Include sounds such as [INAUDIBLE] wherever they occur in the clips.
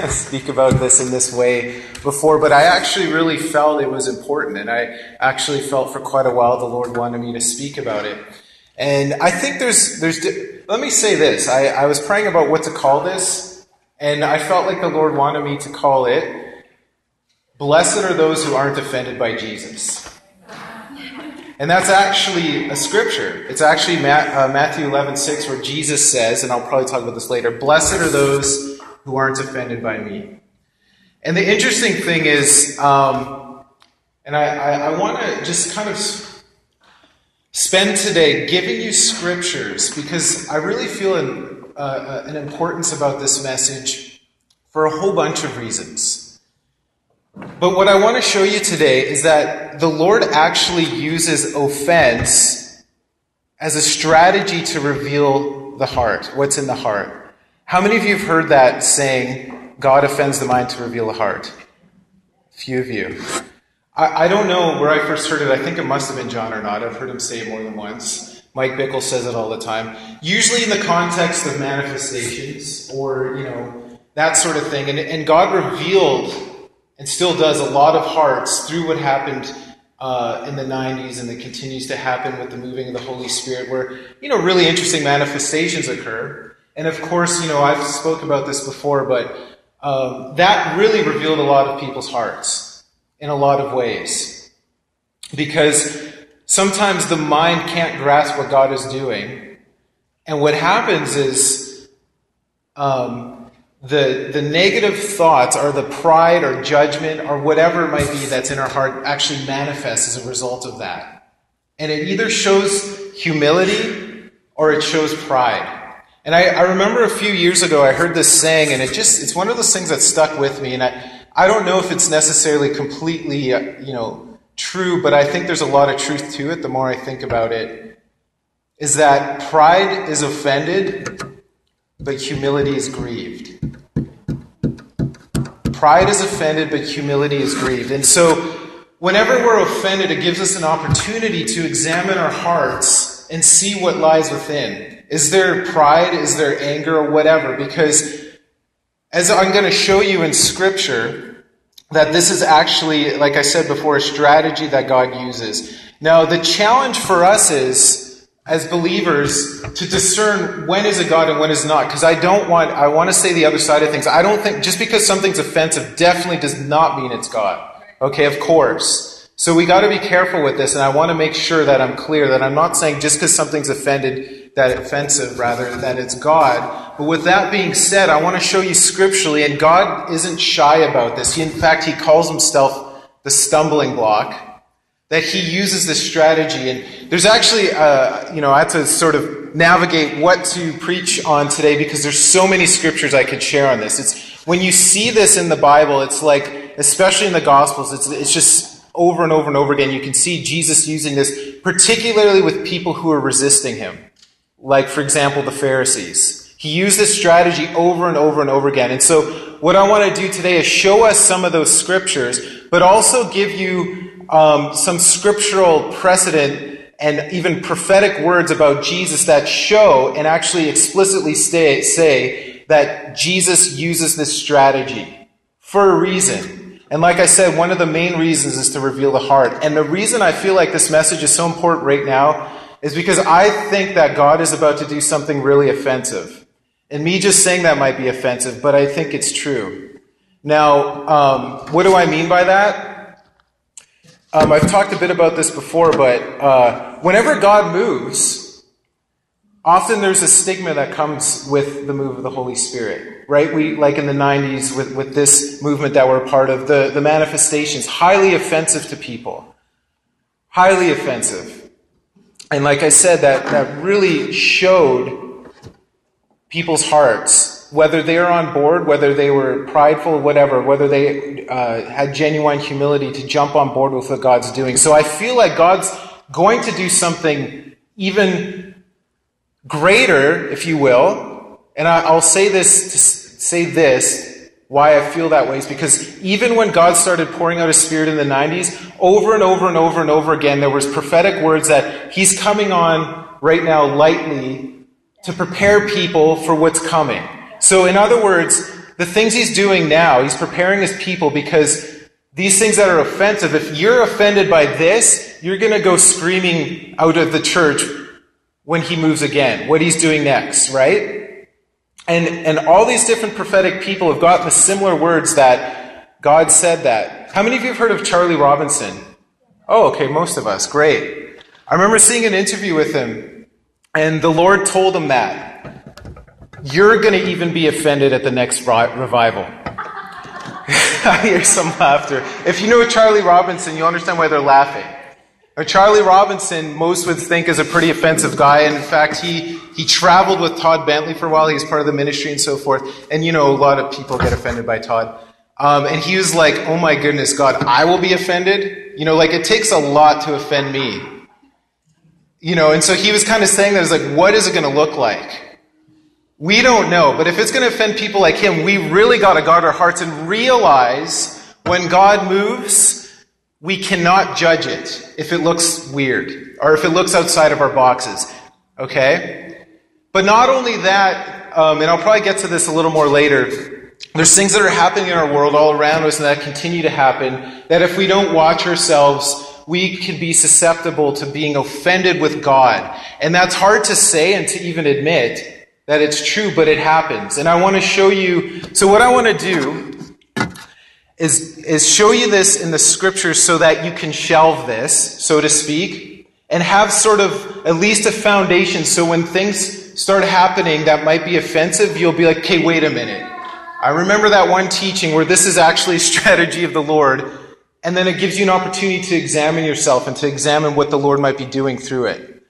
[LAUGHS] speak about this in this way before, but I actually really felt it was important, and I actually felt for quite a while the Lord wanted me to speak about it. And I think there's, there's, let me say this. I, I was praying about what to call this, and I felt like the Lord wanted me to call it, Blessed are those who aren't offended by Jesus. And that's actually a scripture. It's actually uh, Matthew 11, 6, where Jesus says, and I'll probably talk about this later, Blessed are those who aren't offended by me. And the interesting thing is, um, and I, I, I want to just kind of spend today giving you scriptures because I really feel an, uh, uh, an importance about this message for a whole bunch of reasons. But what I want to show you today is that the Lord actually uses offense as a strategy to reveal the heart, what's in the heart. How many of you have heard that saying, God offends the mind to reveal the heart? Few of you. I, I don't know where I first heard it. I think it must have been John Arnott. I've heard him say it more than once. Mike Bickle says it all the time. Usually in the context of manifestations or, you know, that sort of thing. And, and God revealed and still does a lot of hearts through what happened uh, in the 90s and that continues to happen with the moving of the Holy Spirit, where, you know, really interesting manifestations occur. And of course, you know, I've spoke about this before, but um, that really revealed a lot of people's hearts in a lot of ways. Because sometimes the mind can't grasp what God is doing. And what happens is, um, the, the negative thoughts or the pride or judgment or whatever it might be that's in our heart actually manifests as a result of that. And it either shows humility or it shows pride. And I, I remember a few years ago I heard this saying, and it just, it's one of those things that stuck with me. And I, I don't know if it's necessarily completely, uh, you know, true, but I think there's a lot of truth to it the more I think about it. Is that pride is offended, but humility is grieved. Pride is offended, but humility is grieved. And so, whenever we're offended, it gives us an opportunity to examine our hearts and see what lies within. Is there pride? Is there anger or whatever? Because, as I'm going to show you in Scripture, that this is actually, like I said before, a strategy that God uses. Now, the challenge for us is as believers to discern when is a God and when is not. Because I don't want, I want to say the other side of things. I don't think, just because something's offensive definitely does not mean it's God. Okay, of course. So we got to be careful with this, and I want to make sure that I'm clear that I'm not saying just because something's offended, that offensive rather, that it's God. But with that being said, I want to show you scripturally, and God isn't shy about this. He, in fact, He calls Himself the stumbling block that he uses this strategy. And there's actually, uh, you know, I had to sort of navigate what to preach on today because there's so many scriptures I could share on this. It's when you see this in the Bible, it's like, especially in the Gospels, it's it's just over and over and over again. You can see Jesus using this, particularly with people who are resisting him, like for example the Pharisees. He used this strategy over and over and over again. And so, what I want to do today is show us some of those scriptures, but also give you um, some scriptural precedent and even prophetic words about Jesus that show and actually explicitly stay, say that Jesus uses this strategy for a reason. And like I said, one of the main reasons is to reveal the heart. And the reason I feel like this message is so important right now is because I think that God is about to do something really offensive. And me just saying that might be offensive, but I think it's true. Now, um, what do I mean by that? Um, I've talked a bit about this before, but uh, whenever God moves, often there's a stigma that comes with the move of the Holy Spirit, right? We, like in the 90s with, with this movement that we're part of, the, the manifestations, highly offensive to people. Highly offensive. And like I said, that, that really showed people's hearts whether they were on board, whether they were prideful, whatever, whether they uh, had genuine humility to jump on board with what God's doing. So I feel like God's going to do something even greater, if you will. And I, will say this to say this. Why I feel that way is because even when God started pouring out His Spirit in the 90s, over and over and over and over again, there was prophetic words that He's coming on right now lightly to prepare people for what's coming. So, in other words, the things he's doing now, he's preparing his people because these things that are offensive, if you're offended by this, you're going to go screaming out of the church when he moves again, what he's doing next, right? And, and all these different prophetic people have gotten the similar words that God said that. How many of you have heard of Charlie Robinson? Oh, okay, most of us. Great. I remember seeing an interview with him, and the Lord told him that. You're going to even be offended at the next revival. [LAUGHS] I hear some laughter. If you know Charlie Robinson, you understand why they're laughing. Charlie Robinson, most would think is a pretty offensive guy, and in fact, he, he traveled with Todd Bentley for a while. He was part of the ministry and so forth. And you know, a lot of people get offended by Todd. Um, and he was like, oh my goodness, God, I will be offended? You know, like it takes a lot to offend me. You know, and so he was kind of saying that, it's like, what is it going to look like? We don't know, but if it's going to offend people like him, we really got to guard our hearts and realize when God moves, we cannot judge it if it looks weird or if it looks outside of our boxes. Okay? But not only that, um, and I'll probably get to this a little more later, there's things that are happening in our world all around us and that continue to happen that if we don't watch ourselves, we can be susceptible to being offended with God. And that's hard to say and to even admit that it's true, but it happens. And I want to show you. So, what I want to do is, is show you this in the scriptures so that you can shelve this, so to speak, and have sort of at least a foundation so when things start happening that might be offensive, you'll be like, okay, wait a minute. I remember that one teaching where this is actually a [LAUGHS] strategy of the Lord, and then it gives you an opportunity to examine yourself and to examine what the Lord might be doing through it.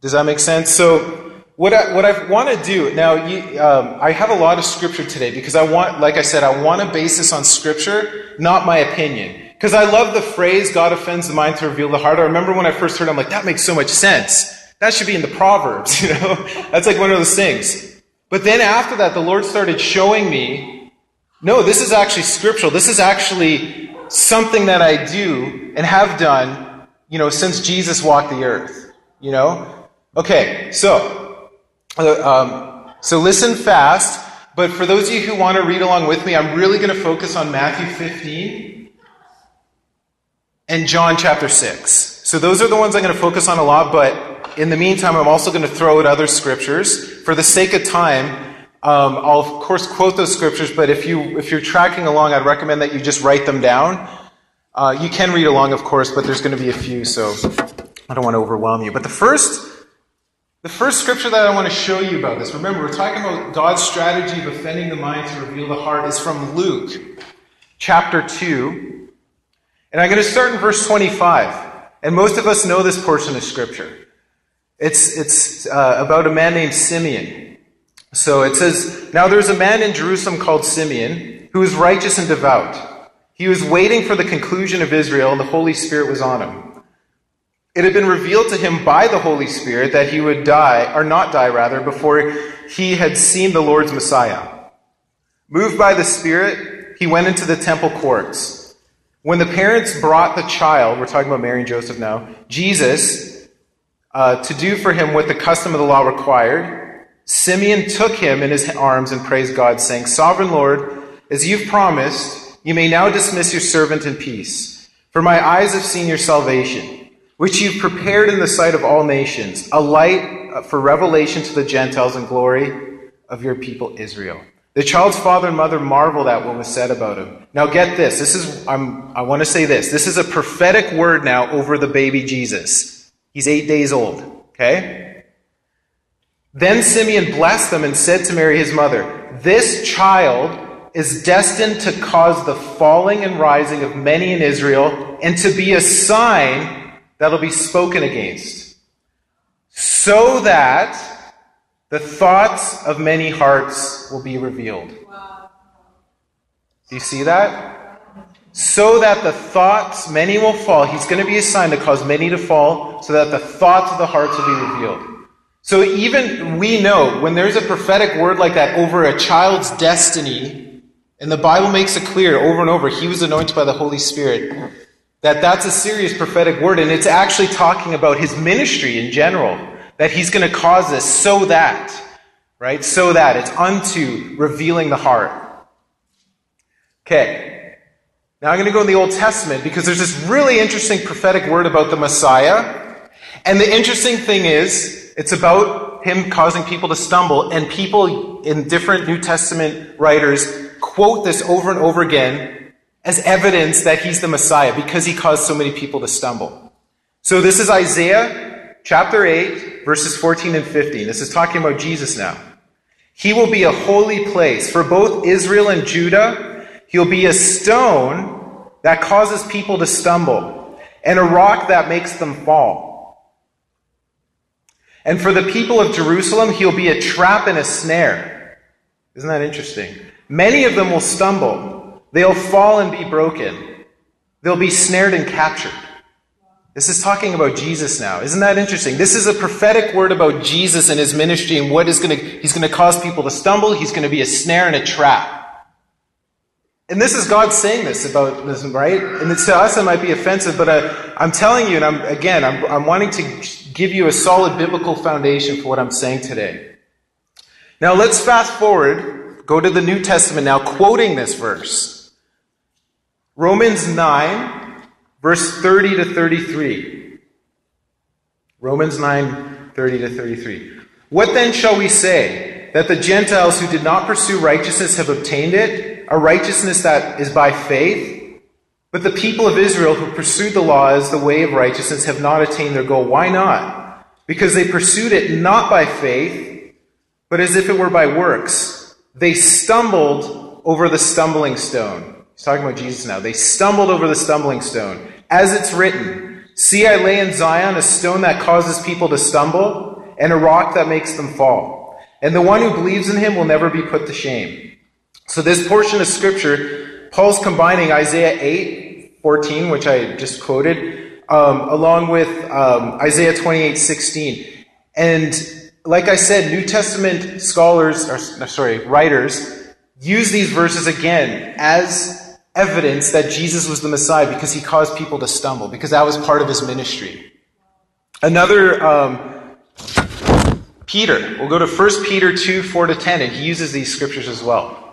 Does that make sense? So, what I, what I want to do now, you, um, I have a lot of scripture today because I want, like I said, I want to base this on scripture, not my opinion. Because I love the phrase, God offends the mind to reveal the heart. I remember when I first heard it, I'm like, that makes so much sense. That should be in the Proverbs, [LAUGHS] you know? That's like one of those things. But then after that, the Lord started showing me, no, this is actually scriptural. This is actually something that I do and have done, you know, since Jesus walked the earth, you know? Okay, so, um, so listen fast, but for those of you who want to read along with me, I'm really going to focus on Matthew 15 and John chapter 6. So those are the ones I'm going to focus on a lot, but in the meantime, I'm also going to throw out other scriptures. For the sake of time, um, I'll of course quote those scriptures, but if you if you're tracking along, I'd recommend that you just write them down. Uh, you can read along, of course, but there's going to be a few, so I don't want to overwhelm you. But the first the first scripture that I want to show you about this, remember, we're talking about God's strategy of offending the mind to reveal the heart, is from Luke chapter 2. And I'm going to start in verse 25. And most of us know this portion of scripture. It's, it's uh, about a man named Simeon. So it says, Now there's a man in Jerusalem called Simeon who was righteous and devout. He was waiting for the conclusion of Israel, and the Holy Spirit was on him. It had been revealed to him by the Holy Spirit that he would die, or not die rather, before he had seen the Lord's Messiah. Moved by the Spirit, he went into the temple courts. When the parents brought the child, we're talking about Mary and Joseph now, Jesus, uh, to do for him what the custom of the law required, Simeon took him in his arms and praised God, saying, Sovereign Lord, as you've promised, you may now dismiss your servant in peace. For my eyes have seen your salvation which you've prepared in the sight of all nations, a light uh, for revelation to the Gentiles and glory of your people Israel. The child's father and mother marveled at what was said about him. Now get this. This is, I'm, I want to say this. This is a prophetic word now over the baby Jesus. He's eight days old. Okay? Then Simeon blessed them and said to Mary, his mother, This child is destined to cause the falling and rising of many in Israel and to be a sign that'll be spoken against, so that the thoughts of many hearts will be revealed. Do you see that? So that the thoughts, many will fall. He's going to be a sign to cause many to fall, so that the thoughts of the hearts will be revealed. So even we know when there's a prophetic word like that over a child's destiny, and the Bible makes it clear over and over, he was anointed by the Holy Spirit that that's a serious prophetic word, and it's actually talking about his ministry in general. That he's going to cause this so that, right? So that it's unto revealing the heart. Okay. Now I'm going to go in the Old Testament because there's this really interesting prophetic word about the Messiah. And the interesting thing is, it's about him causing people to stumble, and people in different New Testament writers quote this over and over again as evidence that he's the Messiah because he caused so many people to stumble. So this is Isaiah chapter 8, verses 14 and 15. This is talking about Jesus now. He will be a holy place for both Israel and Judah. He'll be a stone that causes people to stumble and a rock that makes them fall. And for the people of Jerusalem, he'll be a trap and a snare. Isn't that interesting? Many of them will stumble. They'll fall and be broken. They'll be snared and captured. This is talking about Jesus now. Isn't that interesting? This is a prophetic word about Jesus and his ministry and what is going to, he's going to cause people to stumble. He's going to be a snare and a trap. And this is God saying this about this, right? And to us it might be offensive, but uh, I, am telling you, and I'm, again, I'm, I'm wanting to give you a solid biblical foundation for what I'm saying today. Now let's fast forward, go to the New Testament now, quoting this verse. Romans 9, verse 30 to 33. Romans 9, 30 to 33. What then shall we say? That the Gentiles who did not pursue righteousness have obtained it, a righteousness that is by faith? But the people of Israel who pursued the law as the way of righteousness have not attained their goal. Why not? Because they pursued it not by faith, but as if it were by works. They stumbled over the stumbling stone. He's talking about Jesus now. They stumbled over the stumbling stone. As it's written, See, I lay in Zion a stone that causes people to stumble, and a rock that makes them fall. And the one who believes in him will never be put to shame. So this portion of scripture, Paul's combining Isaiah 8, 14, which I just quoted, um, along with um, Isaiah 28, 16. And like I said, New Testament scholars, or sorry, writers, use these verses again as evidence that Jesus was the Messiah because he caused people to stumble, because that was part of his ministry. Another, um, Peter. We'll go to 1 Peter 2, 4 to 10, and he uses these scriptures as well.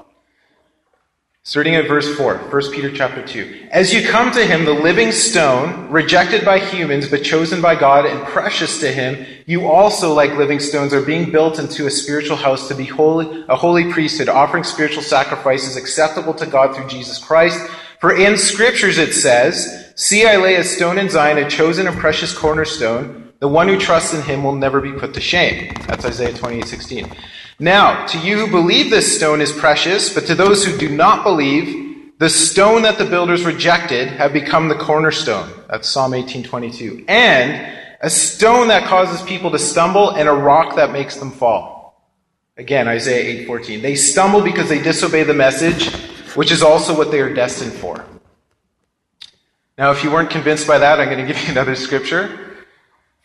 Starting at verse 4, 1 Peter chapter 2. As you come to him, the living stone, rejected by humans, but chosen by God and precious to him, you also, like living stones, are being built into a spiritual house to be holy, a holy priesthood, offering spiritual sacrifices acceptable to God through Jesus Christ. For in scriptures it says, See, I lay a stone in Zion, a chosen and precious cornerstone. The one who trusts in him will never be put to shame. That's Isaiah 28, 16. Now, to you who believe this stone is precious, but to those who do not believe, the stone that the builders rejected have become the cornerstone. That's Psalm 18:22. And a stone that causes people to stumble and a rock that makes them fall. Again, Isaiah 8:14. They stumble because they disobey the message, which is also what they are destined for. Now, if you weren't convinced by that, I'm going to give you [LAUGHS] another scripture.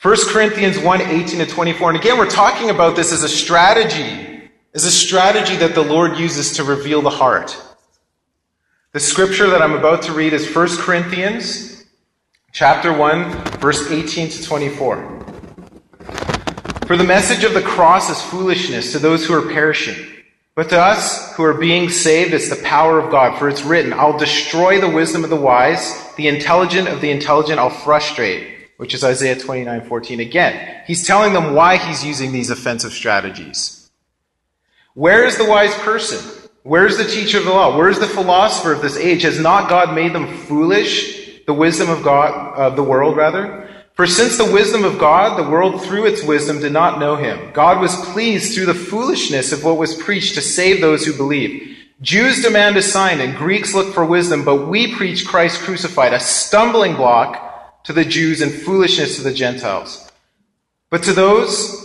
1 Corinthians 1 18 to 24. And again, we're talking about this as a strategy, as a strategy that the Lord uses to reveal the heart. The scripture that I'm about to read is 1 Corinthians chapter 1, verse 18 to 24. For the message of the cross is foolishness to those who are perishing. But to us who are being saved, it's the power of God. For it's written, I'll destroy the wisdom of the wise, the intelligent of the intelligent I'll frustrate which is Isaiah 29 14. Again, he's telling them why he's using these offensive strategies. Where is the wise person? Where's the teacher of the law? Where's the philosopher of this age? Has not God made them foolish? The wisdom of God, of the world, rather? For since the wisdom of God, the world through its wisdom did not know him. God was pleased through the foolishness of what was preached to save those who believe. Jews demand a sign and Greeks look for wisdom, but we preach Christ crucified, a stumbling block to the Jews and foolishness to the Gentiles. But to those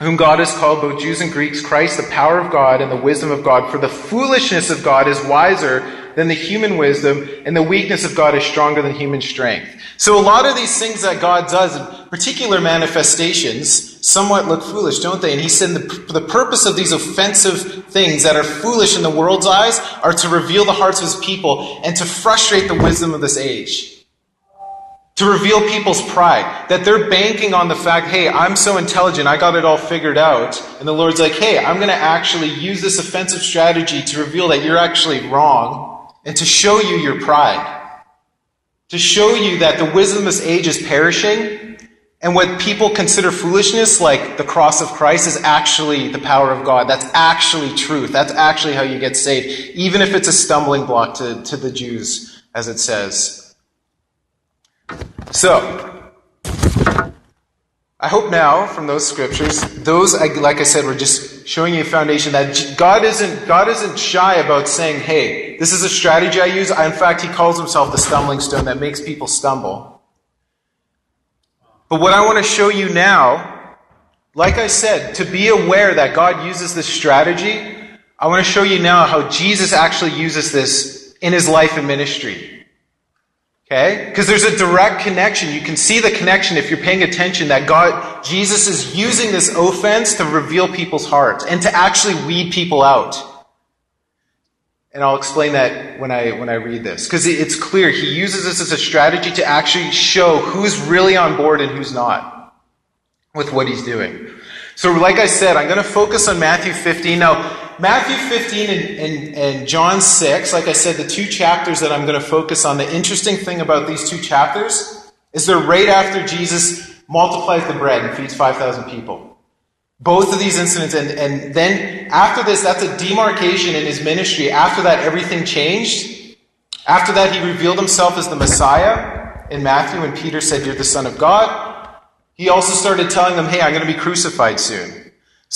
whom God has called, both Jews and Greeks, Christ, the power of God and the wisdom of God. For the foolishness of God is wiser than the human wisdom, and the weakness of God is stronger than human strength. So a lot of these things that God does, in particular manifestations, somewhat look foolish, don't they? And he said the, the purpose of these offensive things that are foolish in the world's eyes are to reveal the hearts of his people and to frustrate the wisdom of this age to reveal people's pride, that they're banking on the fact, hey, I'm so intelligent, I got it all figured out. And the Lord's like, hey, I'm going to actually use this offensive strategy to reveal that you're actually wrong and to show you your pride. To show you that the wisdom of this age is perishing, and what people consider foolishness, like the cross of Christ, is actually the power of God. That's actually truth. That's actually how you get saved, even if it's a stumbling block to, to the Jews, as it says. So, I hope now from those scriptures, those, like I said, were just showing you a foundation that God isn't, God isn't shy about saying, hey, this is a strategy I use. In fact, he calls himself the stumbling stone that makes people stumble. But what I want to show you now, like I said, to be aware that God uses this strategy, I want to show you now how Jesus actually uses this in his life and ministry. Okay? Because there's a direct connection. You can see the connection if you're paying attention that God, Jesus is using this offense to reveal people's hearts and to actually weed people out. And I'll explain that when I, when I read this. Because it's clear. He uses this as a strategy to actually show who's really on board and who's not with what he's doing. So, like I said, I'm going to focus on Matthew 15. Now, Matthew 15 and, and, and John 6, like I said, the two chapters that I'm going to focus on, the interesting thing about these two chapters is they're right after Jesus multiplies the bread and feeds 5,000 people. Both of these incidents, and, and then after this, that's a demarcation in his ministry. After that, everything changed. After that, he revealed himself as the Messiah in Matthew, and Peter said, You're the Son of God. He also started telling them, Hey, I'm going to be crucified soon.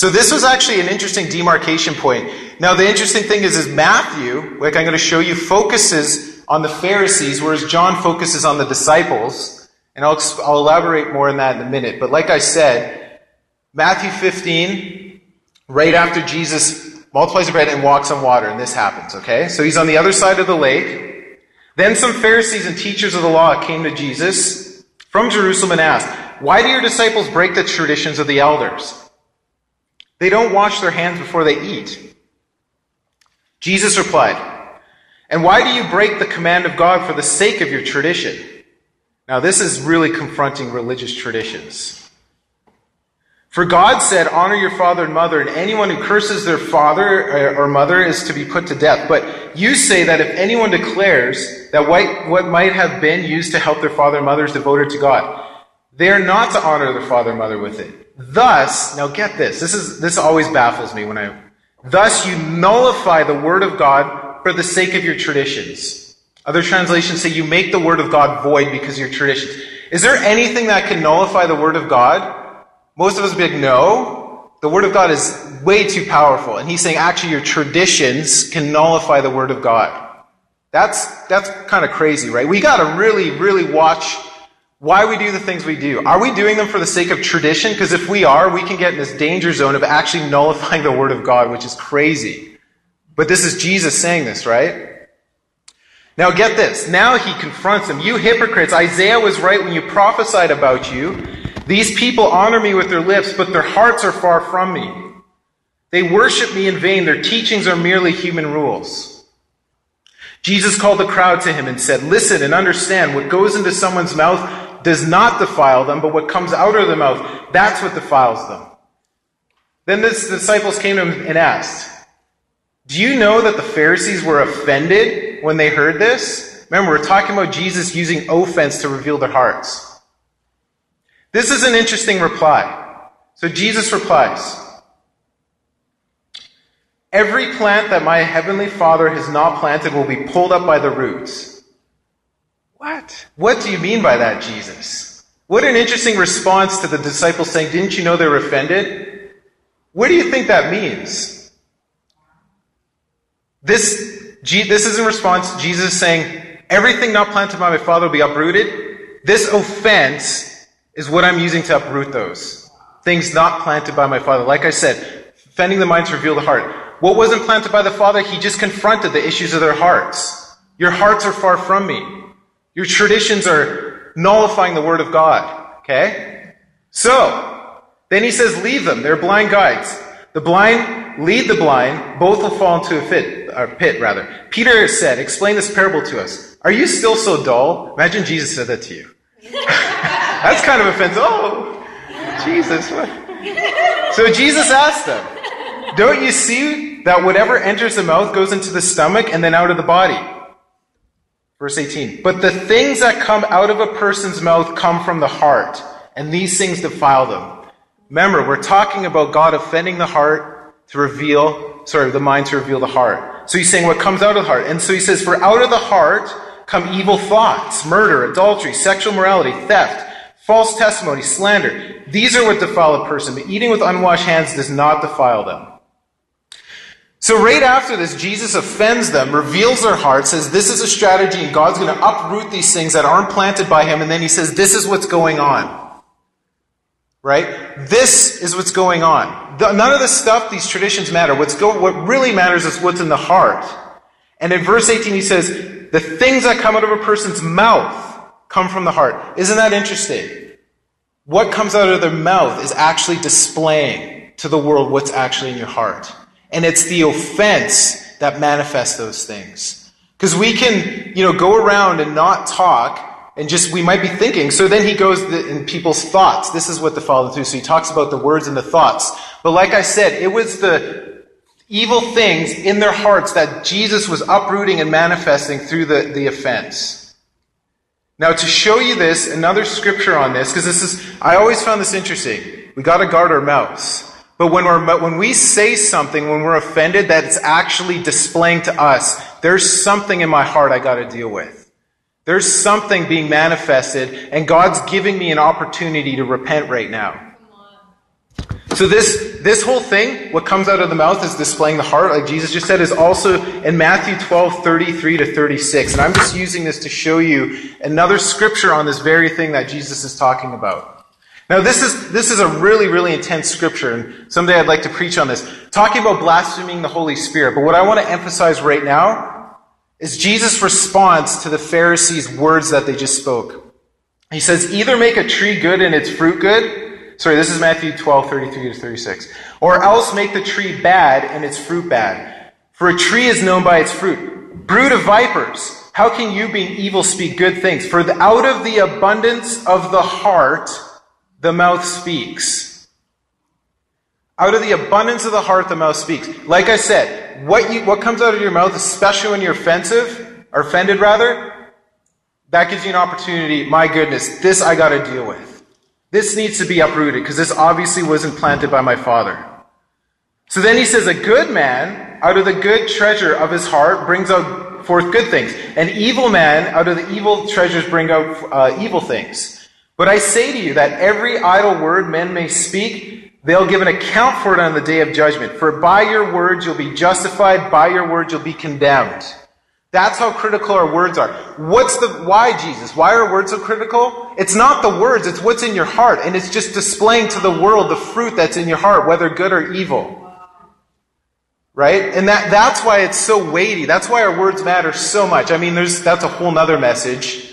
So this was actually an interesting demarcation point. Now, the interesting thing is, is Matthew, like I'm going to show you, focuses on the Pharisees, whereas John focuses on the disciples. And I'll, I'll elaborate more on that in a minute. But like I said, Matthew 15, right after Jesus multiplies the bread and walks on water, and this happens, okay? So he's on the other side of the lake. Then some Pharisees and teachers of the law came to Jesus from Jerusalem and asked, Why do your disciples break the traditions of the elders? They don't wash their hands before they eat. Jesus replied, And why do you break the command of God for the sake of your tradition? Now, this is really confronting religious traditions. For God said, Honor your father and mother, and anyone who curses their father uh, or mother is to be put to death. But you say that if anyone declares that what might have been used to help their father and mother is devoted to God, they are not to honor their father and mother with it. Thus, now get this. This is this always baffles me when I thus you nullify the word of God for the sake of your traditions. Other translations say you make the word of God void because of your traditions. Is there anything that can nullify the word of God? Most of us be like, no, the Word of God is way too powerful. And he's saying, actually, your traditions can nullify the Word of God. That's, that's kind of crazy, right? We got to really, really watch why we do the things we do. Are we doing them for the sake of tradition? Because if we are, we can get in this danger zone of actually nullifying the Word of God, which is crazy. But this is Jesus saying this, right? Now get this. Now he confronts them. You hypocrites, Isaiah was right when you prophesied about you these people honor me with their lips, but their hearts are far from me. They worship me in vain. Their teachings are merely human rules. Jesus called the crowd to him and said, Listen and understand. What goes into someone's mouth does not defile them, but what comes out of the mouth, that's what defiles them. Then the disciples came to him and asked, Do you know that the Pharisees were offended when they heard this? Remember, we're talking about Jesus using offense to reveal their hearts. This is an interesting reply. So Jesus replies Every plant that my heavenly Father has not planted will be pulled up by the roots. What? What do you mean by that, Jesus? What an interesting response to the disciples saying, Didn't you know they were offended? What do you think that means? This, this is in response to Jesus saying, Everything not planted by my Father will be uprooted. This offense is what I'm using to uproot those. Things not planted by my Father. Like I said, fending the mind to reveal the heart. What wasn't planted by the Father? He just confronted the issues of their hearts. Your hearts are far from me. Your traditions are nullifying the Word of God. Okay? So, then he says, leave them. They're blind guides. The blind lead the blind. Both will fall into a fit, or pit, rather. Peter said, explain this parable to us. Are you still so dull? Imagine Jesus said that to you. [LAUGHS] That's kind of offensive. Oh, Jesus. So Jesus asked them, Don't you see that whatever enters the mouth goes into the stomach and then out of the body? Verse 18. But the things that come out of a person's mouth come from the heart, and these things defile them. Remember, we're talking about God offending the heart to reveal, sorry, the mind to reveal the heart. So he's saying what comes out of the heart. And so he says, For out of the heart come evil thoughts, murder, adultery, sexual morality, theft, false testimony, slander. These are what defile a person, but eating with unwashed hands does not defile them. So right after this, Jesus offends them, reveals their heart, says this is a strategy, and God's going to uproot these things that aren't planted by him, and then he says this is what's going on. Right? This is what's going on. None of this stuff, these traditions matter. What's go, what really matters is what's in the heart. And in verse 18 he says, the things that come out of a person's mouth come from the heart. Isn't that interesting? What comes out of their mouth is actually displaying to the world what's actually in your heart. And it's the offense that manifests those things. Because we can, you know, go around and not talk and just, we might be thinking. So then he goes in people's thoughts. This is what the Father through. So he talks about the words and the thoughts. But like I said, it was the evil things in their hearts that Jesus was uprooting and manifesting through the, the offense. Now, to show you this, another scripture on this, because this is, I always found this interesting. We got to guard our mouths. But when, we're, when we say something, when we're offended, that it's actually displaying to us, there's something in my heart I got to deal with. There's something being manifested, and God's giving me an opportunity to repent right now. So this, this whole thing, what comes out of the mouth is displaying the heart, like Jesus just said, is also in Matthew 12, 33 to 36. And I'm just using this to show you another scripture on this very thing that Jesus is talking about. Now, this is, this is a really, really intense scripture, and someday I'd like to preach on this, talking about blaspheming the Holy Spirit. But what I want to emphasize right now is Jesus' response to the Pharisees' words that they just spoke. He says, either make a tree good and its fruit good. Sorry, this is Matthew 12, 33 to 36. Or else make the tree bad and its fruit bad. For a tree is known by its fruit. Brood of vipers, how can you, being evil, speak good things? For out of the abundance of the heart, the mouth speaks. Out of the abundance of the heart, the mouth speaks. Like I said, what, you, what comes out of your mouth, especially when you're offensive, or offended rather, that gives you an opportunity. My goodness, this I gotta deal with. This needs to be uprooted, because this obviously wasn't planted by my father. So then he says, a good man, out of the good treasure of his heart, brings out forth good things. An evil man, out of the evil treasures, bring out uh, evil things. But I say to you that every idle word men may speak, they'll give an account for it on the day of judgment. For by your words you'll be justified, by your words you'll be condemned. That's how critical our words are. What's the, why Jesus? Why are words so critical? It's not the words, it's what's in your heart. And it's just displaying to the world the fruit that's in your heart, whether good or evil. Right? And that, that's why it's so weighty. That's why our words matter so much. I mean, there's, that's a whole nother message.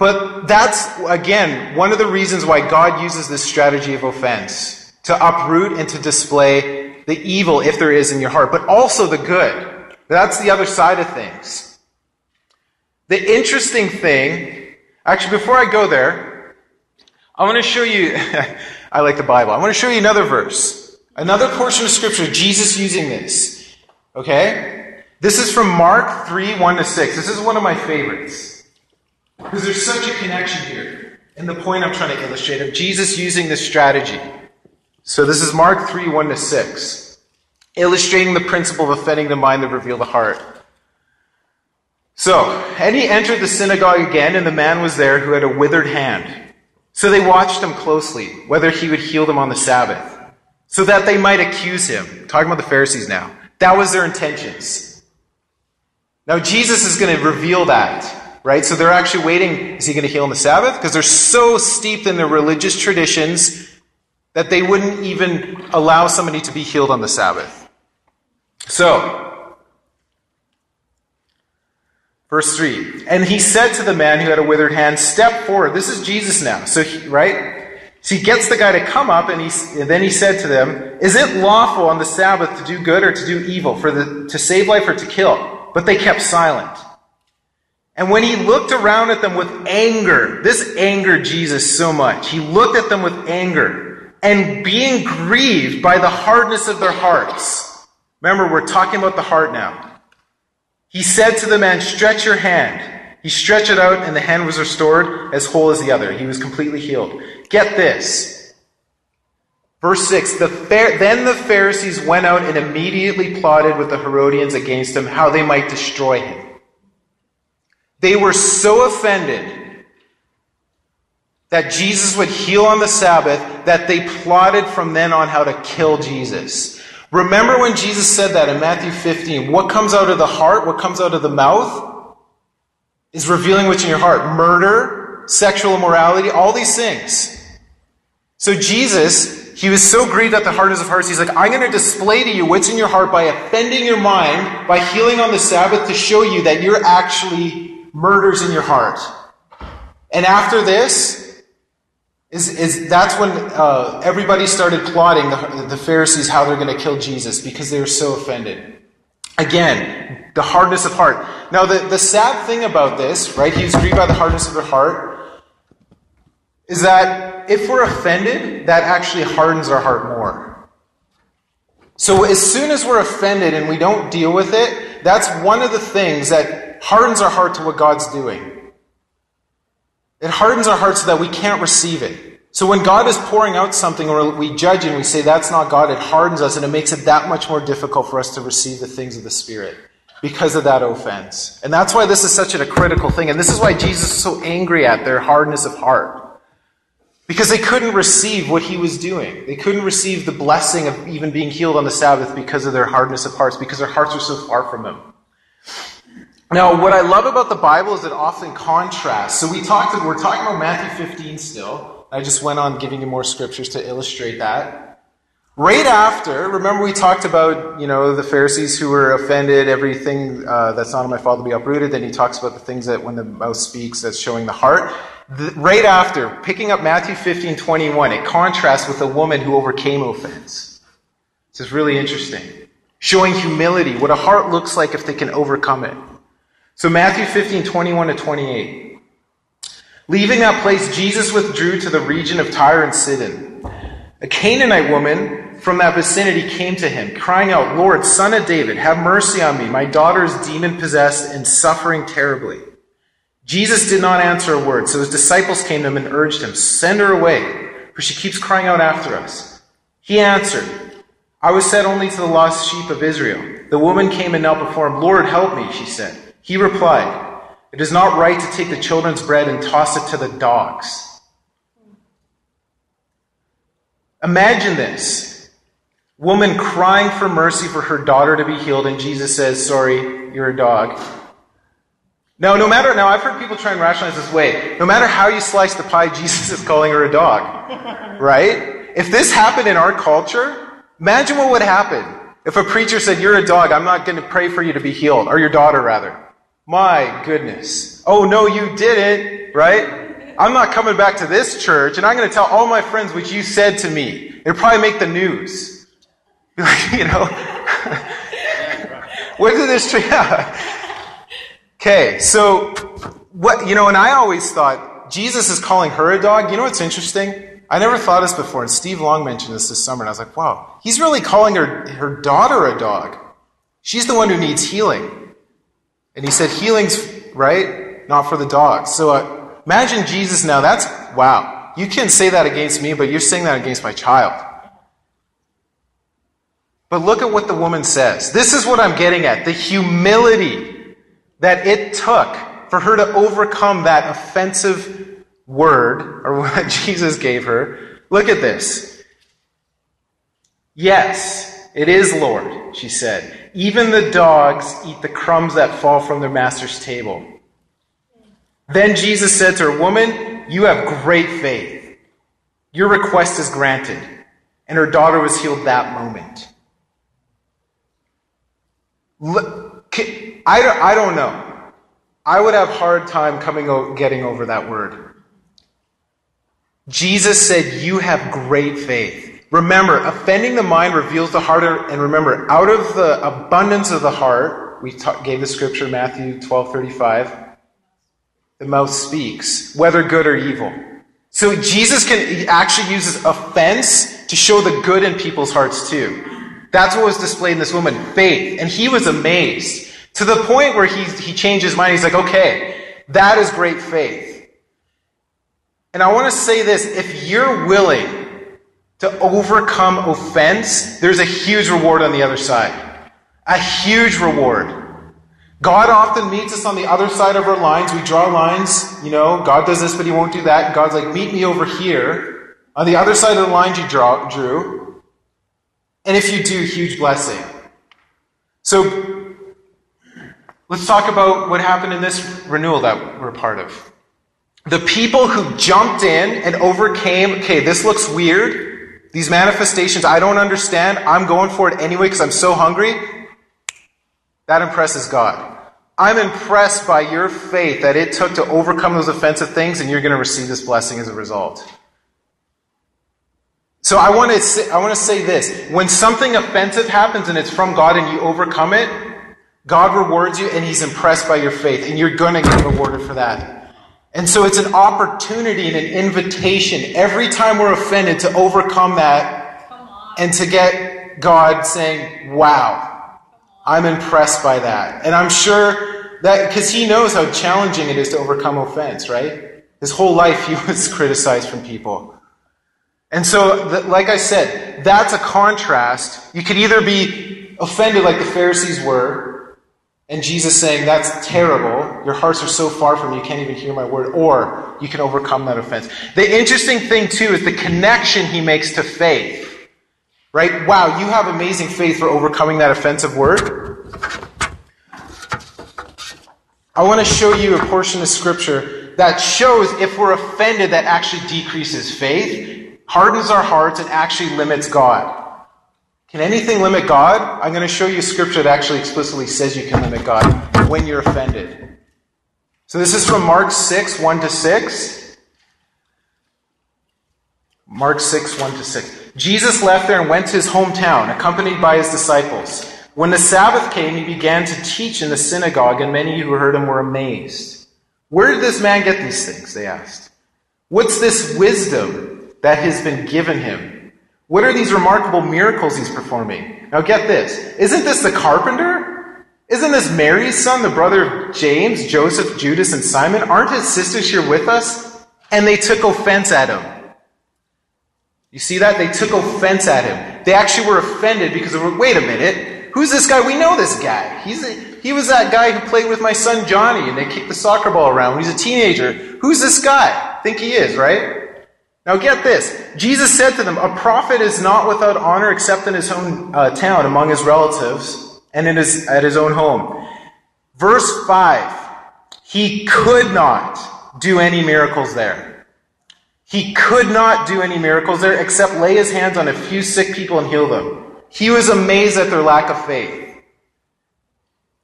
But that's, again, one of the reasons why God uses this strategy of offense to uproot and to display the evil, if there is in your heart, but also the good. That's the other side of things. The interesting thing, actually, before I go there, I want to show you, [LAUGHS] I like the Bible. I want to show you another verse, another portion of Scripture, Jesus using this. Okay? This is from Mark 3 1 to 6. This is one of my favorites. Because there's such a connection here. And the point I'm trying to illustrate of Jesus using this strategy. So this is Mark 3 1 to 6, illustrating the principle of offending the mind that reveal the heart. So, and he entered the synagogue again, and the man was there who had a withered hand. So they watched him closely, whether he would heal them on the Sabbath, so that they might accuse him. Talking about the Pharisees now. That was their intentions. Now, Jesus is going to reveal that right? So they're actually waiting. Is he going to heal on the Sabbath? Because they're so steeped in their religious traditions that they wouldn't even allow somebody to be healed on the Sabbath. So, verse 3. And he said to the man who had a withered hand, Step forward. This is Jesus now. So, he, right? So he gets the guy to come up, and, he, and then he said to them, Is it lawful on the Sabbath to do good or to do evil, for the, to save life or to kill? But they kept silent. And when he looked around at them with anger, this angered Jesus so much. He looked at them with anger and being grieved by the hardness of their hearts. Remember, we're talking about the heart now. He said to the man, Stretch your hand. He stretched it out, and the hand was restored as whole as the other. He was completely healed. Get this. Verse 6 the Then the Pharisees went out and immediately plotted with the Herodians against him how they might destroy him. They were so offended that Jesus would heal on the Sabbath that they plotted from then on how to kill Jesus. Remember when Jesus said that in Matthew 15? What comes out of the heart, what comes out of the mouth, is revealing what's in your heart. Murder, sexual immorality, all these things. So Jesus, he was so grieved at the hardness of hearts, he's like, I'm going to display to you what's in your heart by offending your mind, by healing on the Sabbath to show you that you're actually murders in your heart. And after this, is, is that's when uh, everybody started plotting the, the Pharisees how they're going to kill Jesus because they were so offended. Again, the hardness of heart. Now, the, the sad thing about this, right? He's grieved by the hardness of their heart. Is that if we're offended, that actually hardens our heart more. So as soon as we're offended and we don't deal with it, that's one of the things that hardens our heart to what God's doing. It hardens our hearts so that we can't receive it. So when God is pouring out something or we judge and we say that's not God, it hardens us and it makes it that much more difficult for us to receive the things of the Spirit because of that offense. And that's why this is such a critical thing. And this is why Jesus is so angry at their hardness of heart. Because they couldn't receive what he was doing. They couldn't receive the blessing of even being healed on the Sabbath because of their hardness of hearts, because their hearts were so far from him. Now, what I love about the Bible is it often contrasts. So we talked, we're talking about Matthew 15 still. I just went on giving you more scriptures to illustrate that. Right after, remember we talked about, you know, the Pharisees who were offended, everything uh, that's not of my Father be uprooted. Then he talks about the things that when the mouth speaks, that's showing the heart. The, right after, picking up Matthew 15, 21, it contrasts with a woman who overcame offense. This is really interesting. Showing humility, what a heart looks like if they can overcome it. So, Matthew 15, 21 to 28. Leaving that place, Jesus withdrew to the region of Tyre and Sidon. A Canaanite woman from that vicinity came to him, crying out, Lord, son of David, have mercy on me. My daughter is demon possessed and suffering terribly. Jesus did not answer a word, so his disciples came to him and urged him, Send her away, for she keeps crying out after us. He answered, I was sent only to the lost sheep of Israel. The woman came and knelt before him. Lord, help me, she said. He replied, It is not right to take the children's bread and toss it to the dogs. Imagine this woman crying for mercy for her daughter to be healed, and Jesus says, Sorry, you're a dog. Now, no matter, now I've heard people try and rationalize this way. No matter how you slice the pie, [LAUGHS] Jesus is calling her a dog. Right? If this happened in our culture, imagine what would happen if a preacher said, You're a dog, I'm not going to pray for you to be healed, or your daughter rather. My goodness. Oh, no, you didn't, right? I'm not coming back to this church, and I'm going to tell all my friends what you said to me. It'll probably make the news. [LAUGHS] you know? [LAUGHS] what did this, yeah. [LAUGHS] Okay, so, what, you know, and I always thought, Jesus is calling her a dog. You know what's interesting? I never thought this before, and Steve Long mentioned this this summer, and I was like, wow, he's really calling her, her daughter a dog. She's the one who needs healing. And he said, healing's right, not for the dogs. So uh, imagine Jesus now. That's, wow. You can say that against me, but you're saying that against my child. But look at what the woman says. This is what I'm getting at. The humility that it took for her to overcome that offensive word, or [LAUGHS] what Jesus gave her. Look at this. Yes, it is Lord, she said. Even the dogs eat the crumbs that fall from their master's table. Then Jesus said to her, Woman, you have great faith. Your request is granted. And her daughter was healed that moment. I don't know. I would have hard time coming getting over that word. Jesus said, You have great faith. Remember, offending the mind reveals the heart, and remember, out of the abundance of the heart, we ta- gave the scripture, Matthew 12 35, the mouth speaks, whether good or evil. So Jesus can actually uses offense to show the good in people's hearts too. That's what was displayed in this woman, faith. And he was amazed. To the point where he, he changed his mind. He's like, okay, that is great faith. And I want to say this if you're willing to overcome offense, there's a huge reward on the other side. A huge reward. God often meets us on the other side of our lines. We draw lines, you know, God does this, but he won't do that. God's like, meet me over here. On the other side of the lines you draw, drew. And if you do, huge blessing. So, let's talk about what happened in this renewal that we're part of. The people who jumped in and overcame, okay, this looks weird. These manifestations, I don't understand. I'm going for it anyway because I'm so hungry. That impresses God. I'm impressed by your faith that it took to overcome those offensive things, and you're going to receive this blessing as a result. So I want to say, I want to say this. When something offensive happens and it's from God and you overcome it, God rewards you and He's impressed by your faith, and you're going to get rewarded for that. And so it's an opportunity and an invitation every time we're offended to overcome that and to get God saying, Wow, I'm impressed by that. And I'm sure that, because he knows how challenging it is to overcome offense, right? His whole life he [LAUGHS] was criticized from people. And so, like I said, that's a contrast. You could either be offended like the Pharisees were, and Jesus saying, That's terrible. Your hearts are so far from me, you can't even hear my word. Or you can overcome that offense. The interesting thing, too, is the connection he makes to faith. Right? Wow, you have amazing faith for overcoming that offensive word. I want to show you a portion of scripture that shows if we're offended, that actually decreases faith, hardens our hearts, and actually limits God. Can anything limit God? I'm going to show you scripture that actually explicitly says you can limit God when you're offended. So this is from Mark 6, 1 to 6. Mark 6, 1 to 6. Jesus left there and went to his hometown, accompanied by his disciples. When the Sabbath came, he began to teach in the synagogue, and many who heard him were amazed. Where did this man get these things? They asked. What's this wisdom that has been given him? What are these remarkable miracles he's performing? Now get this. Isn't this the carpenter? Isn't this Mary's son, the brother of James, Joseph, Judas, and Simon? Aren't his sisters here with us? And they took offense at him. You see that? They took offense at him. They actually were offended because they were, wait a minute, who's this guy? We know this guy. He's a, he was that guy who played with my son Johnny and they kicked the soccer ball around when he was a teenager. Who's this guy? Think he is, right? Now get this. Jesus said to them, a prophet is not without honor except in his own uh, town among his relatives and in his, at his own home. Verse 5. He could not do any miracles there. He could not do any miracles there except lay his hands on a few sick people and heal them. He was amazed at their lack of faith.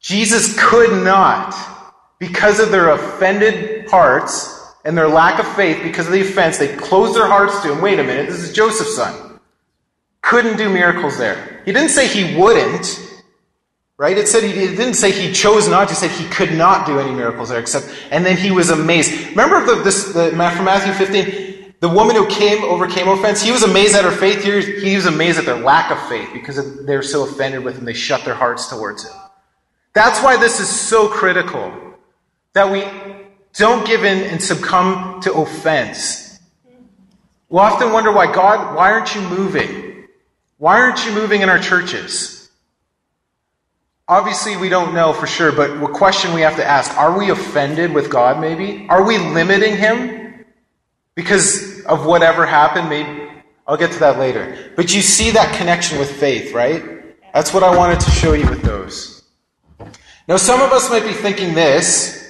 Jesus could not, because of their offended hearts and their lack of faith, because of the offense, they closed their hearts to him. Wait a minute, this is Joseph's son. Couldn't do miracles there. He didn't say he wouldn't, right? It said he it didn't say he chose not to. say he could not do any miracles there, except, and then he was amazed. Remember the, this, the, from Matthew 15? The woman who came overcame offense, he was amazed at her faith. He was amazed at their lack of faith because they were so offended with him. They shut their hearts towards him. That's why this is so critical that we don't give in and succumb to offense. We'll often wonder why God, why aren't you moving? Why aren't you moving in our churches? Obviously, we don't know for sure, but a question we have to ask are we offended with God, maybe? Are we limiting Him? because of whatever happened. Maybe I'll get to that later. But you see that connection with faith, right? That's what I wanted to show you with those. Now, some of us might be thinking this.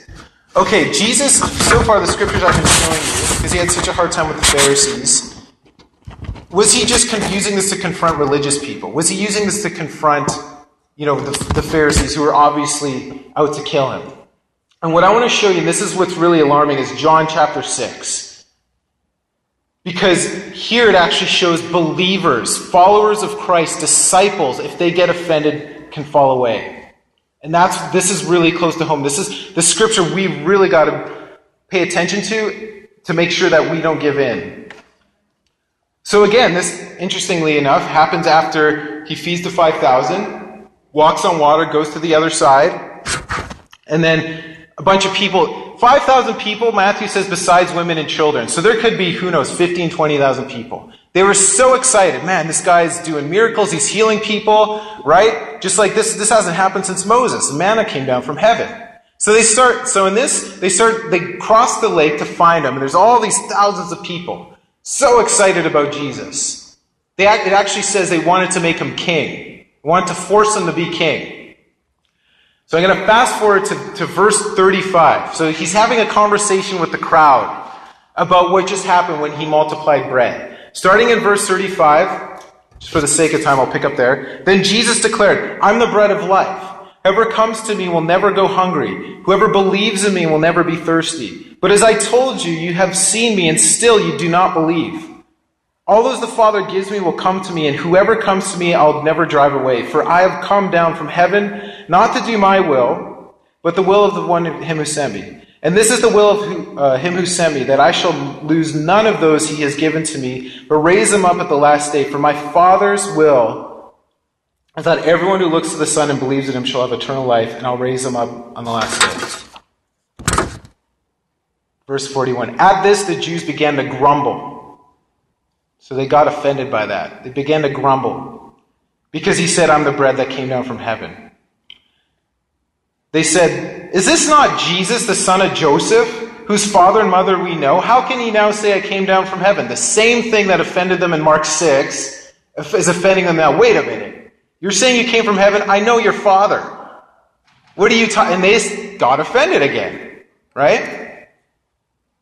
Okay, Jesus, so far the scriptures I've been showing you, because he had such a hard time with the Pharisees, was he just using this to confront religious people? Was he using this to confront, you know, the, the Pharisees who were obviously out to kill him? And what I want to show you, and this is what's really alarming, is John chapter 6. Because here it actually shows believers, followers of Christ, disciples, if they get offended, can fall away. And that's this is really close to home. This is the scripture we've really got to pay attention to to make sure that we don't give in. So again, this interestingly enough happens after he feeds the 5,000, walks on water, goes to the other side, And then a bunch of people, 5,000 people, Matthew says, besides women and children. So there could be, who knows, 15, 20,000 people. They were so excited. Man, this guy's doing miracles. He's healing people, right? Just like this, this hasn't happened since Moses. Manna came down from heaven. So they start, so in this, they start, they cross the lake to find him, and there's all these thousands of people so excited about Jesus. They, it actually says they wanted to make him king, they wanted to force him to be king. So I'm going to fast forward to, to verse 35. So he's having a conversation with the crowd about what just happened when he multiplied bread. Starting in verse 35, just for the sake of time, I'll pick up there. Then Jesus declared, I'm the bread of life. Whoever comes to me will never go hungry. Whoever believes in me will never be thirsty. But as I told you, you have seen me and still you do not believe. All those the Father gives me will come to me, and whoever comes to me I'll never drive away. For I have come down from heaven not to do my will, but the will of the one him who sent me. And this is the will of who, uh, him who sent me, that I shall lose none of those he has given to me, but raise them up at the last day. For my Father's will I thought everyone who looks to the Son and believes in him shall have eternal life, and I'll raise them up on the last day. Verse 41. At this, the Jews began to grumble. So they got offended by that. They began to grumble. Because he said, I'm the bread that came down from heaven. They said, Is this not Jesus, the son of Joseph, whose father and mother we know? How can he now say, I came down from heaven? The same thing that offended them in Mark 6 is offending them now. Wait a minute. You're saying you came from heaven. I know your father. What are you talking? And they got offended again, right?